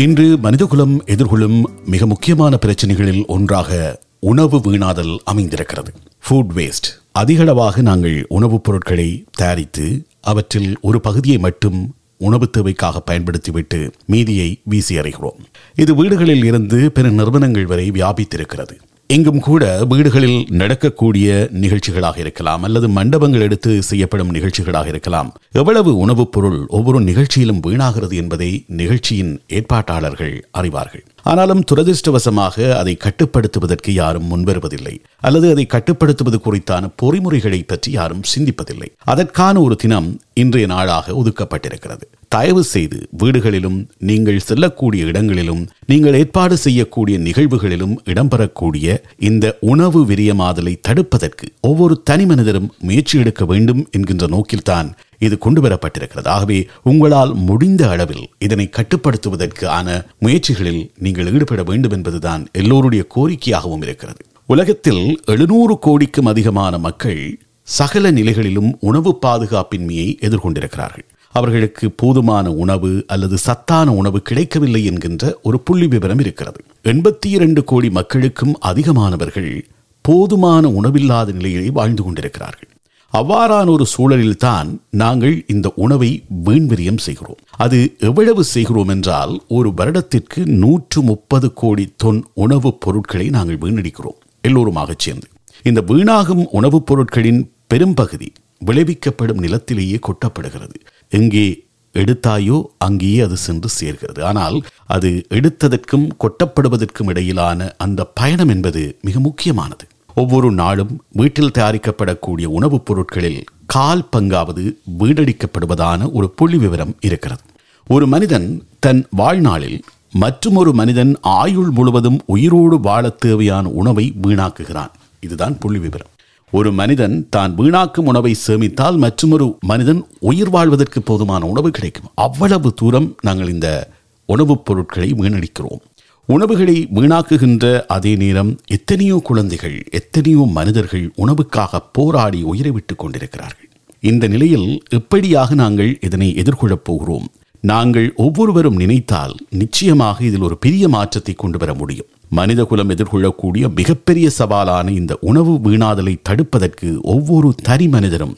இன்று மனிதகுலம் எதிர்கொள்ளும் மிக முக்கியமான பிரச்சனைகளில் ஒன்றாக உணவு வீணாதல் அமைந்திருக்கிறது. ஃபுட் வேஸ்ட் அதிகளவாக நாங்கள் உணவுப் பொருட்களை தயாரித்து அவற்றில் ஒரு பகுதியை மட்டும் உணவு தேவைக்காக பயன்படுத்திவிட்டு மீதியை வீசி அறைகிறோம் இது வீடுகளில் இருந்து பிற நிறுவனங்கள் வரை வியாபித்திருக்கிறது. எங்கும் கூட வீடுகளில் நடக்கக்கூடிய நிகழ்ச்சிகளாக இருக்கலாம் அல்லது மண்டபங்கள் எடுத்து செய்யப்படும் நிகழ்ச்சிகளாக இருக்கலாம். எவ்வளவு உணவுப் பொருள் ஒவ்வொரு நிகழ்ச்சியிலும் வீணாகிறது என்பதை நிகழ்ச்சியின் ஏற்பாட்டாளர்கள் அறிவார்கள். ஆனாலும் துரதிருஷ்டவசமாக அதை கட்டுப்படுத்துவதற்கு யாரும் முன்வருவதில்லை. அல்லது அதை கட்டுப்படுத்துவது குறித்தான பொறிமுறைகளை பற்றி யாரும் சிந்திப்பதில்லை. அதற்கான ஒரு தினம் இன்றைய நாளாக ஒதுக்கப்பட்டிருக்கிறது. தயவு செய்து வீடுகளிலும் நீங்கள் செல்லக்கூடிய இடங்களிலும் நீங்கள் ஏற்பாடு செய்யக்கூடிய நிகழ்வுகளிலும் இடம்பெறக்கூடிய இந்த உணவு விரியமாதலை தடுப்பதற்கு ஒவ்வொரு தனி மனிதரும் முயற்சி எடுக்க வேண்டும் என்கின்ற நோக்கில்தான் இது கொண்டு வரப்பட்டிருக்கிறது ஆகவே உங்களால் முடிந்த அளவில் இதனை கட்டுப்படுத்துவதற்கான முயற்சிகளில் நீங்கள் ஈடுபட வேண்டும் என்பதுதான் எல்லோருடைய கோரிக்கையாகவும் இருக்கிறது. உலகத்தில் எழுநூறு கோடிக்கும் அதிகமான மக்கள் சகல நிலைகளிலும் உணவு பாதுகாப்பின்மையை எதிர்கொண்டிருக்கிறார்கள். அவர்களுக்கு போதுமான உணவு அல்லது சத்தான உணவு கிடைக்கவில்லை என்கின்ற ஒரு புள்ளி விவரம் இருக்கிறது. எண்பத்தி இரண்டு கோடி மக்களுக்கும் அதிகமானவர்கள் போதுமான உணவில்லாத நிலையிலே வாழ்ந்து கொண்டிருக்கிறார்கள். அவ்வாறான ஒரு சூழலில்தான் நாங்கள் இந்த உணவை வீண்விரியம் செய்கிறோம். அது எவ்வளவு செய்கிறோம் என்றால் ஒரு வருடத்திற்கு நூற்று முப்பது கோடி தொன் உணவுப் பொருட்களை நாங்கள் வீணடிக்கிறோம். எல்லோருமாக சேர்ந்து. இந்த வீணாகும் உணவுப் பொருட்களின் பெரும்பகுதி விளைவிக்கப்படும் நிலத்திலேயே கொட்டப்படுகிறது. எங்கே எடுத்தாயோ அங்கேயே அது சென்று சேர்கிறது. ஆனால் அது எடுத்ததற்கும் கொட்டப்படுவதற்கும் இடையிலான அந்த பயணம் என்பது மிக முக்கியமானது. ஒவ்வொரு நாளும் வீட்டில் தயாரிக்கப்படக்கூடிய உணவுப் பொருட்களில் கால் பங்காவது வீடடிக்கப்படுவதான ஒரு புள்ளி விவரம் இருக்கிறது. ஒரு மனிதன் தன் வாழ்நாளில் மற்றுமொரு மனிதன் ஆயுள் முழுவதும் உயிரோடு வாழ தேவையான உணவை வீணாக்குகிறான். இதுதான் புள்ளி விவரம். ஒரு மனிதன் தான் வீணாக்கும் உணவை சேமித்தால் மற்றொரு மனிதன் உயிர் வாழ்வதற்கு போதுமான உணவு கிடைக்கும். அவ்வளவு தூரம் நாங்கள் இந்த உணவுப் பொருட்களை வீணடிக்கிறோம். உணவுகளை வீணாக்குகின்ற அதே நேரம் எத்தனையோ குழந்தைகள் எத்தனையோ மனிதர்கள் உணவுக்காக போராடி உயிரை விட்டுக் கொண்டிருக்கிறார்கள். இந்த நிலையில் எப்படியாக நாங்கள் இதனை எதிர்கொள்ளப் போகிறோம்? நாங்கள் ஒவ்வொருவரும் நினைத்தால் நிச்சயமாக இதில் ஒரு பெரிய மாற்றத்தை கொண்டு வர முடியும். மனித குலம் எதிர்கொள்ளக்கூடிய மிகப்பெரிய சவாலான இந்த உணவு வீணாதலை தடுப்பதற்கு ஒவ்வொரு தனி மனிதரும்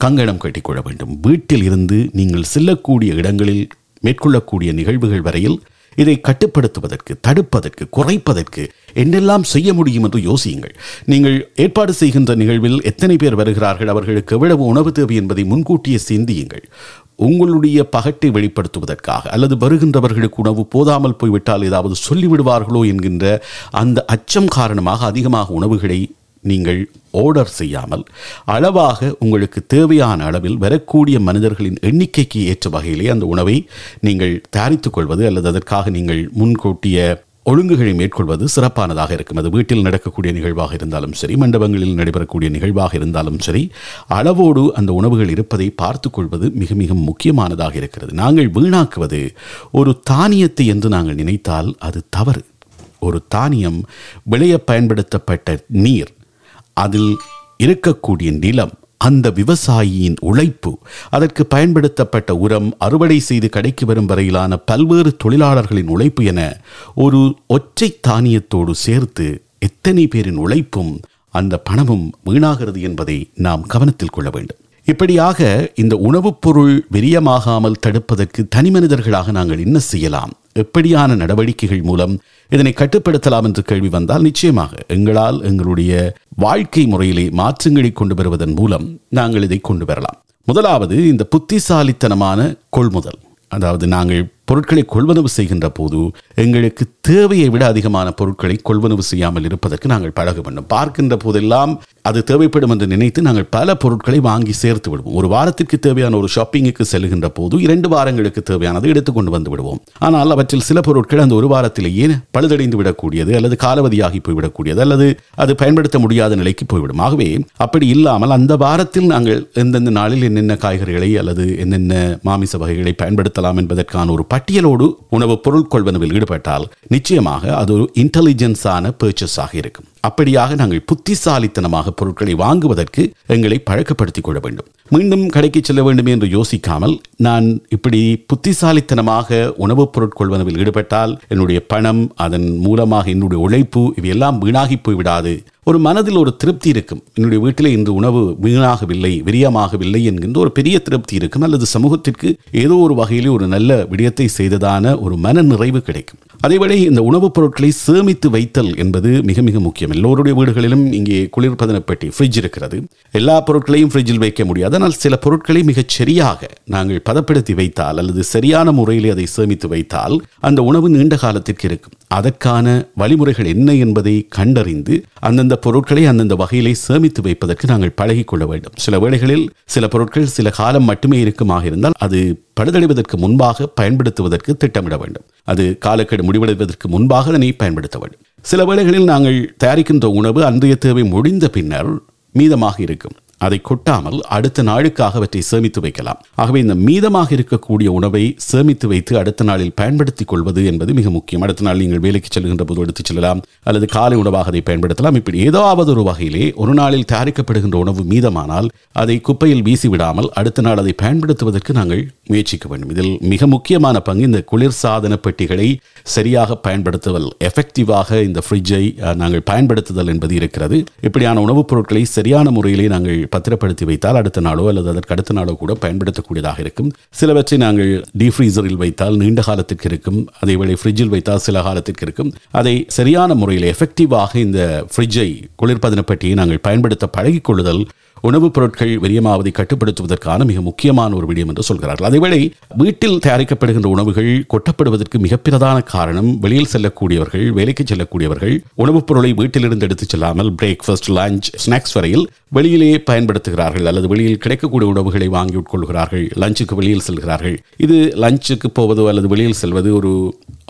கங்கணம் கட்டிக்கொள்ள வேண்டும். வீட்டில் இருந்து நீங்கள் செல்லக்கூடிய இடங்களில் மேற்கொள்ளக்கூடிய நிகழ்வுகள் வரையில் இதை கட்டுப்படுத்துவதற்கு தடுப்பதற்கு குறைப்பதற்கு என்னெல்லாம் செய்ய முடியும் என்று யோசியுங்கள். நீங்கள் ஏற்பாடு செய்கின்ற நிகழ்வில் எத்தனை பேர் வருகிறார்கள் அவர்களுக்கு எவ்வளவு உணவு தேவை என்பதை முன்கூட்டியே சிந்தியுங்கள். உங்களுடைய பகட்டை வெளிப்படுத்துவதற்காக அல்லது வருகின்றவர்களுக்கு உணவு போதாமல் போய்விட்டால் ஏதாவது சொல்லிவிடுவார்களோ என்கின்ற அந்த அச்சம் காரணமாக அதிகமாக உணவுகளை நீங்கள் ஆர்டர் செய்யாமல் அளவாக உங்களுக்கு தேவையான அளவில் வரக்கூடிய மனிதர்களின் எண்ணிக்கைக்கு ஏற்ற வகையிலே அந்த உணவை நீங்கள் தயாரித்துக் கொள்வது அல்லது அதற்காக நீங்கள் முன்கூட்டிய ஒழுங்குகளை மேற்கொள்வது சிறப்பானதாக இருக்கும். அது வீட்டில் நடக்கக்கூடிய நிகழ்வாக இருந்தாலும் சரி மண்டபங்களில் நடைபெறக்கூடிய நிகழ்வாக இருந்தாலும் சரி அளவோடு அந்த உணவுகள் இருப்பதை பார்த்து கொள்வது மிக மிக முக்கியமானதாக இருக்கிறது. நாங்கள் வீணாக்குவது ஒரு தானியத்தை என்று நாங்கள் நினைத்தால் அது தவறு. ஒரு தானியம் விளைய பயன்படுத்தப்பட்ட நீர் அதில் இருக்கக்கூடிய நிலம் அந்த விவசாயியின் உழைப்பு அதற்கு பயன்படுத்தப்பட்ட உரம் அறுவடை செய்து கடைக்கு வரும் வரையிலான பல்வேறு தொழிலாளர்களின் உழைப்பு என ஒரு ஒற்றை தானியத்தோடு சேர்த்து எத்தனை பேரின் உழைப்பும் அந்த பணமும் வீணாகிறது என்பதை நாம் கவனத்தில் கொள்ள வேண்டும். இப்படியாக இந்த உணவுப் பொருள் விரியமாகாமல் தடுப்பதற்கு தனி மனிதர்களாக நாங்கள் என்ன செய்யலாம்? எப்படியான நடவடிக்கைகள் மூலம் இதனை கட்டுப்படுத்தலாம் என்று கேள்வி வந்தால் நிச்சயமாக எங்களால் எங்களுடைய வாழ்க்கை முறையிலே மாற்றங்களை கொண்டு வருவதன் மூலம் நாங்கள் இதை கொண்டு வரலாம். முதலாவது இந்த புத்திசாலித்தனமான கொள்முதல். அதாவது நாங்கள் பொருட்களை கொள்வனவு செய்கின்ற போது எங்களுக்கு தேவையை விட அதிகமான பொருட்களை கொள்வனவு செய்யாமல் இருப்பதற்கு நாங்கள் பழக வேண்டும் பார்க்கின்ற போதெல்லாம் அது தேவைப்படும் என்று நினைத்து நாங்கள் பல பொருட்களை வாங்கி சேர்த்து விடுவோம். ஒரு வாரத்திற்கு தேவையான ஒரு ஷாப்பிங்குக்கு செல்கின்ற போது இரண்டு வாரங்களுக்கு தேவையானது எடுத்துக்கொண்டு வந்து விடுவோம். ஆனால் அவற்றில் சில பொருட்கள் அந்த ஒரு வாரத்திலேயே பழுதடைந்து விடக்கூடியது அல்லது காலவதியாகி போய்விடக்கூடியது அல்லது அது பயன்படுத்த முடியாத நிலைக்கு போய்விடும் ஆகவே அப்படி இல்லாமல் அந்த வாரத்தில் நாங்கள் எந்தெந்த நாளில் என்னென்ன காய்கறிகளை அல்லது என்னென்ன மாமிச வகைகளை பயன்படுத்தலாம் என்பதற்கான ஒரு பட்டியலோடு உணவு பொருள் கொள்வனவில் ஈடுபட்டால் நிச்சயமாக அது ஒரு இன்டெலிஜென்ஸான பர்ச்சஸாக இருக்கும். அப்படியாக நாங்கள் புத்திசாலித்தனமாக பொருட்களை வாங்குவதற்கு எங்களை பழக்கப்படுத்திக் கொள்ள வேண்டும். மீண்டும் கடைக்கு செல்ல வேண்டும் என்று யோசிக்காமல் நான் இப்படி புத்திசாலித்தனமாக உணவுப் பொருட்கொள்வனவில் ஈடுபட்டால் என்னுடைய பணம் அதன் மூலமாக என்னுடைய உழைப்பு இவையெல்லாம் வீணாகி போய்விடாது. ஒரு மனதில் ஒரு திருப்தி இருக்கும். என்னுடைய வீட்டில் இன்று உணவு வீணாகவில்லை விரியமாகவில்லை என்கின்ற ஒரு பெரிய திருப்தி இருக்கும். அல்லது சமூகத்திற்கு ஏதோ ஒரு வகையிலே ஒரு நல்ல விடயத்தை செய்ததான ஒரு மன நிறைவு கிடைக்கும். அதேவேளை இந்த உணவுப் பொருட்களை சேமித்து வைத்தல் என்பது மிக மிக முக்கியம். எல்லோருடைய வீடுகளிலும் இங்கே குளிர்பதன பெட்டி ஃப்ரிட்ஜ் இருக்கிறது. எல்லா பொருட்களையும் ஃப்ரிட்ஜில் வைக்க முடியாது. ஆனால் சில பொருட்களை மிகச் சரியாக நாங்கள் பதப்படுத்தி வைத்தால் அல்லது சரியான முறையிலே அதை சேமித்து வைத்தால் அந்த உணவு நீண்ட காலத்திற்கு இருக்கும். அதற்கான வழிமுறைகள் என்ன என்பதை கண்டறிந்து அந்தந்த பொருட்களை அந்தந்த வகையிலே சேமித்து வைப்பதற்கு நாங்கள் பழகிக்கொள்ள வேண்டும். சில வேளைகளில் சில பொருட்கள் சில காலம் மட்டுமே இருக்குமாக இருந்தால் அது பழுதடைவதற்கு முன்பாக பயன்படுத்துவதற்கு திட்டமிட வேண்டும். அது காலக்கெடு முடிவடைவதற்கு முன்பாக அதனை பயன்படுத்த வேண்டும். சில வேளைகளில் நாங்கள் தயாரிக்கின்ற உணவு அன்றைய தேவை முடிந்த பின்னர் மீதமாக இருக்கும். அதை கொட்டாமல் அடுத்த நாளுக்காக அவற்றை சேமித்து வைக்கலாம். ஆகவே இந்த மீதமாக இருக்கக்கூடிய உணவை சேமித்து வைத்து அடுத்த நாளில் பயன்படுத்திக் கொள்வது என்பது மிக முக்கியம். அடுத்த நாள் நீங்கள் வேலைக்கு செல்கின்ற போது எடுத்துச் செல்லலாம். அல்லது காலை உணவாக அதை பயன்படுத்தலாம். இப்படி ஏதாவது ஒரு வகையிலே ஒரு நாளில் தயாரிக்கப்படுகின்ற உணவு மீதமானால் அதை குப்பையில் வீசி விடாமல் அடுத்த நாள் அதை பயன்படுத்துவதற்கு நாங்கள் முயற்சிக்க வேண்டும். இதில் மிக முக்கியமான பங்கு இந்த குளிர்சாதன பெட்டிகளை சரியாக பயன்படுத்துதல். எஃபெக்டிவாக இந்த ஃப்ரிட்ஜை நாங்கள் பயன்படுத்துதல் என்பது இருக்கிறது. இப்படியான உணவுப் பொருட்களை சரியான முறையிலே நாங்கள் பத்திரப்படுத்தி வைத்தால் அடுத்த நாளோ அல்லது அதற்கு அடுத்த நாளோ கூட பயன்படுத்தக்கூடியதாக இருக்கும். சிலவற்றை நாங்கள் டீஃப்ரீசரில் வைத்தால் நீண்ட காலத்திற்கு இருக்கும். அதே வேளை ஃப்ரிட்ஜில் வைத்தால் சில காலத்திற்கு இருக்கும். அதை சரியான முறையில் எஃபெக்டிவாக இந்த ஃப்ரிட்ஜை குளிர்பதன பெட்டியை நாங்கள் பயன்படுத்த பழகிக்கொள்ளுதல் உணவுப் பொருட்கள் விரியமாவதை கட்டுப்படுத்துவதற்கான மிக முக்கியமான ஒரு விடயம் என்று சொல்கிறார்கள். அதேவேளை வீட்டில் தயாரிக்கப்படுகின்ற உணவுகள் கொட்டப்படுவதற்கு மிகப்பிரதான காரணம் வெளியில் செல்லக்கூடியவர்கள் வேலைக்கு செல்லக்கூடியவர்கள் உணவுப் பொருளை வீட்டிலிருந்து எடுத்துச் செல்லாமல் பிரேக்ஃபாஸ்ட் லஞ்ச் ஸ்நாக்ஸ் வரையில் வெளியிலேயே பயன்படுத்துகிறார்கள் அல்லது வெளியில் கிடைக்கக்கூடிய உணவுகளை வாங்கி உட்கொள்கிறார்கள் லஞ்சுக்கு வெளியில் செல்கிறார்கள். இது லஞ்சுக்கு போவதோ அல்லது வெளியில் செல்வது ஒரு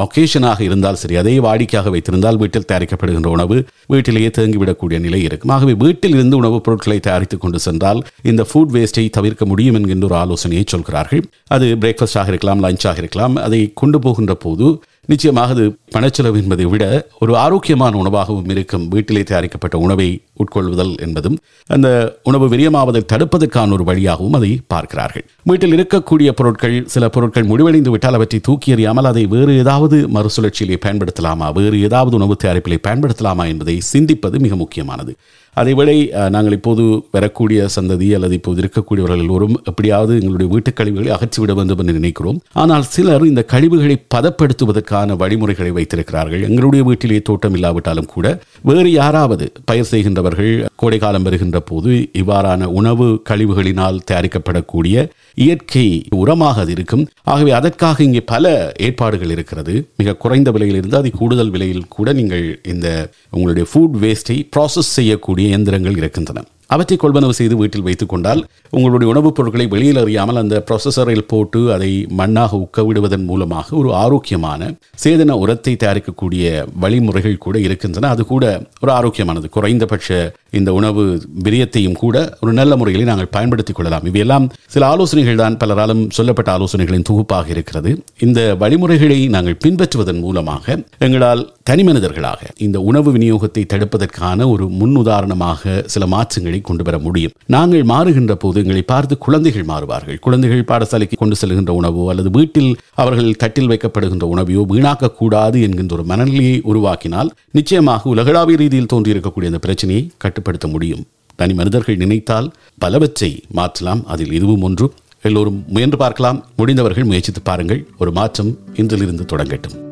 ஒகேஷனாக இருந்தால் சரி அதே வாடிக்கையாக வைத்திருந்தால் வீட்டில் தயாரிக்கப்படுகின்ற உணவு வீட்டிலேயே தேங்கிவிடக்கூடிய நிலை இருக்கும். ஆகவே வீட்டில் இருந்து உணவுப் பொருட்களை தயாரித்துக் கொண்டு சென்றால் இந்த ஃபுட் வேஸ்ட்டை தவிர்க்க முடியும் என்கின்ற ஒரு ஆலோசனையை சொல்கிறார்கள். அது பிரேக்ஃபாஸ்டாக இருக்கலாம் லஞ்சாக இருக்கலாம் அதை கொண்டு போகின்ற போது நிச்சயமாக அது பணச்செலவு என்பதை விட ஒரு ஆரோக்கியமான உணவாகவும் இருக்கும் வீட்டிலே தயாரிக்கப்பட்ட உணவை உட்கொள்வதல் என்பதும் அந்த உணவு விரியமாவதை தடுப்பதற்கான ஒரு வழியாகவும் அதை பார்க்கிறார்கள். வீட்டில் இருக்கக்கூடிய பொருட்கள் சில பொருட்கள் முடிவடைந்து விட்டால் அவற்றை தூக்கி எறியாமல் அதை வேறு ஏதாவது மறுசுழற்சியிலே பயன்படுத்தலாமா? வேறு ஏதாவது உணவு தயாரிப்பிலே பயன்படுத்தலாமா என்பதை சிந்திப்பது மிக முக்கியமானது. அதேவேளை நாங்கள் இப்போது வரக்கூடிய சந்ததி அல்லது இப்போது இருக்கக்கூடியவர்கள் எல்லோரும் எப்படியாவது எங்களுடைய வீட்டுக் கழிவுகளை அகற்றிவிட வேண்டும் என்று நினைக்கிறோம். ஆனால் சிலர் இந்த கழிவுகளை பதப்படுத்துவதற்கான வழிமுறைகளை வைத்திருக்கிறார்கள். எங்களுடைய வீட்டிலே தோட்டம் இல்லாவிட்டாலும் கூட வேறு யாராவது பயிர் செய்கின்றவர்கள் கோடை காலம் வருகின்ற போது இவ்வாறான உணவு கழிவுகளினால் தயாரிக்கப்படக்கூடிய இயற்கை உரமாக அது இருக்கும். ஆகவே அதற்காக இங்கே பல ஏற்பாடுகள் இருக்கிறது. மிக குறைந்த விலையில் இருந்து அது கூடுதல் விலையில் கூட நீங்கள் இந்த உங்களுடைய ஃபுட் வேஸ்ட்டை ப்ராசஸ் செய்யக்கூடிய இயந்திரங்கள் இருக்கின்றன. அவற்றை கொள்வனவு செய்து வீட்டில் வைத்துக் கொண்டால் உங்களுடைய உணவுப் பொருட்களை வெளியில் அறியாமல் அந்த ப்ரொசஸரில் போட்டு அதை மண்ணாக உக்க விடுவதன் மூலமாக ஒரு ஆரோக்கியமான சேதன உரத்தை தயாரிக்கக்கூடிய வழிமுறைகள் கூட இருக்கின்றன. அது கூட ஒரு ஆரோக்கியமானது. குறைந்தபட்ச இந்த உணவு விரியத்தையும் கூட ஒரு நல்ல முறையில் நாங்கள் பயன்படுத்திக் கொள்ளலாம். இவையெல்லாம் சில ஆலோசனைகள் தான் பலராலும் சொல்லப்பட்ட ஆலோசனைகளின் தொகுப்பாக இருக்கிறது. இந்த வழிமுறைகளை நாங்கள் பின்பற்றுவதன் மூலமாக எங்களால் தனி மனிதர்களாக இந்த உணவு விநியோகத்தை தடுப்பதற்கான ஒரு முன்னுதாரணமாக சில மாற்றங்களை கொண்டு வர முடியும். நாங்கள் மாறுகின்ற போது எங்களை பார்த்து குழந்தைகள் மாறுவார்கள். குழந்தைகள் பாடசாலைக்கு கொண்டு செல்கின்ற உணவோ அல்லது வீட்டில் அவர்கள் தட்டில் வைக்கப்படுகின்ற உணவையோ வீணாக்கக்கூடாது என்கின்ற ஒரு மனநிலையை உருவாக்கினால் நிச்சயமாக உலகளாவிய ரீதியில் தோன்றியிருக்கக்கூடிய அந்த பிரச்சனையை கட்டுப்படுத்த முடியும். தனி மனிதர்கள் நினைத்தால் பலவற்றை மாற்றலாம். அதில் இதுவும் ஒன்று. எல்லோரும் முயன்று பார்க்கலாம். முடிந்தவர்கள் முயற்சித்து பாருங்கள். ஒரு மாற்றம் இன்றிலிருந்து தொடங்கட்டும்.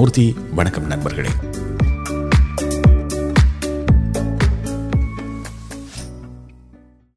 சந்திரசேகரமூர்த்தி வணக்கம் நண்பர்களே.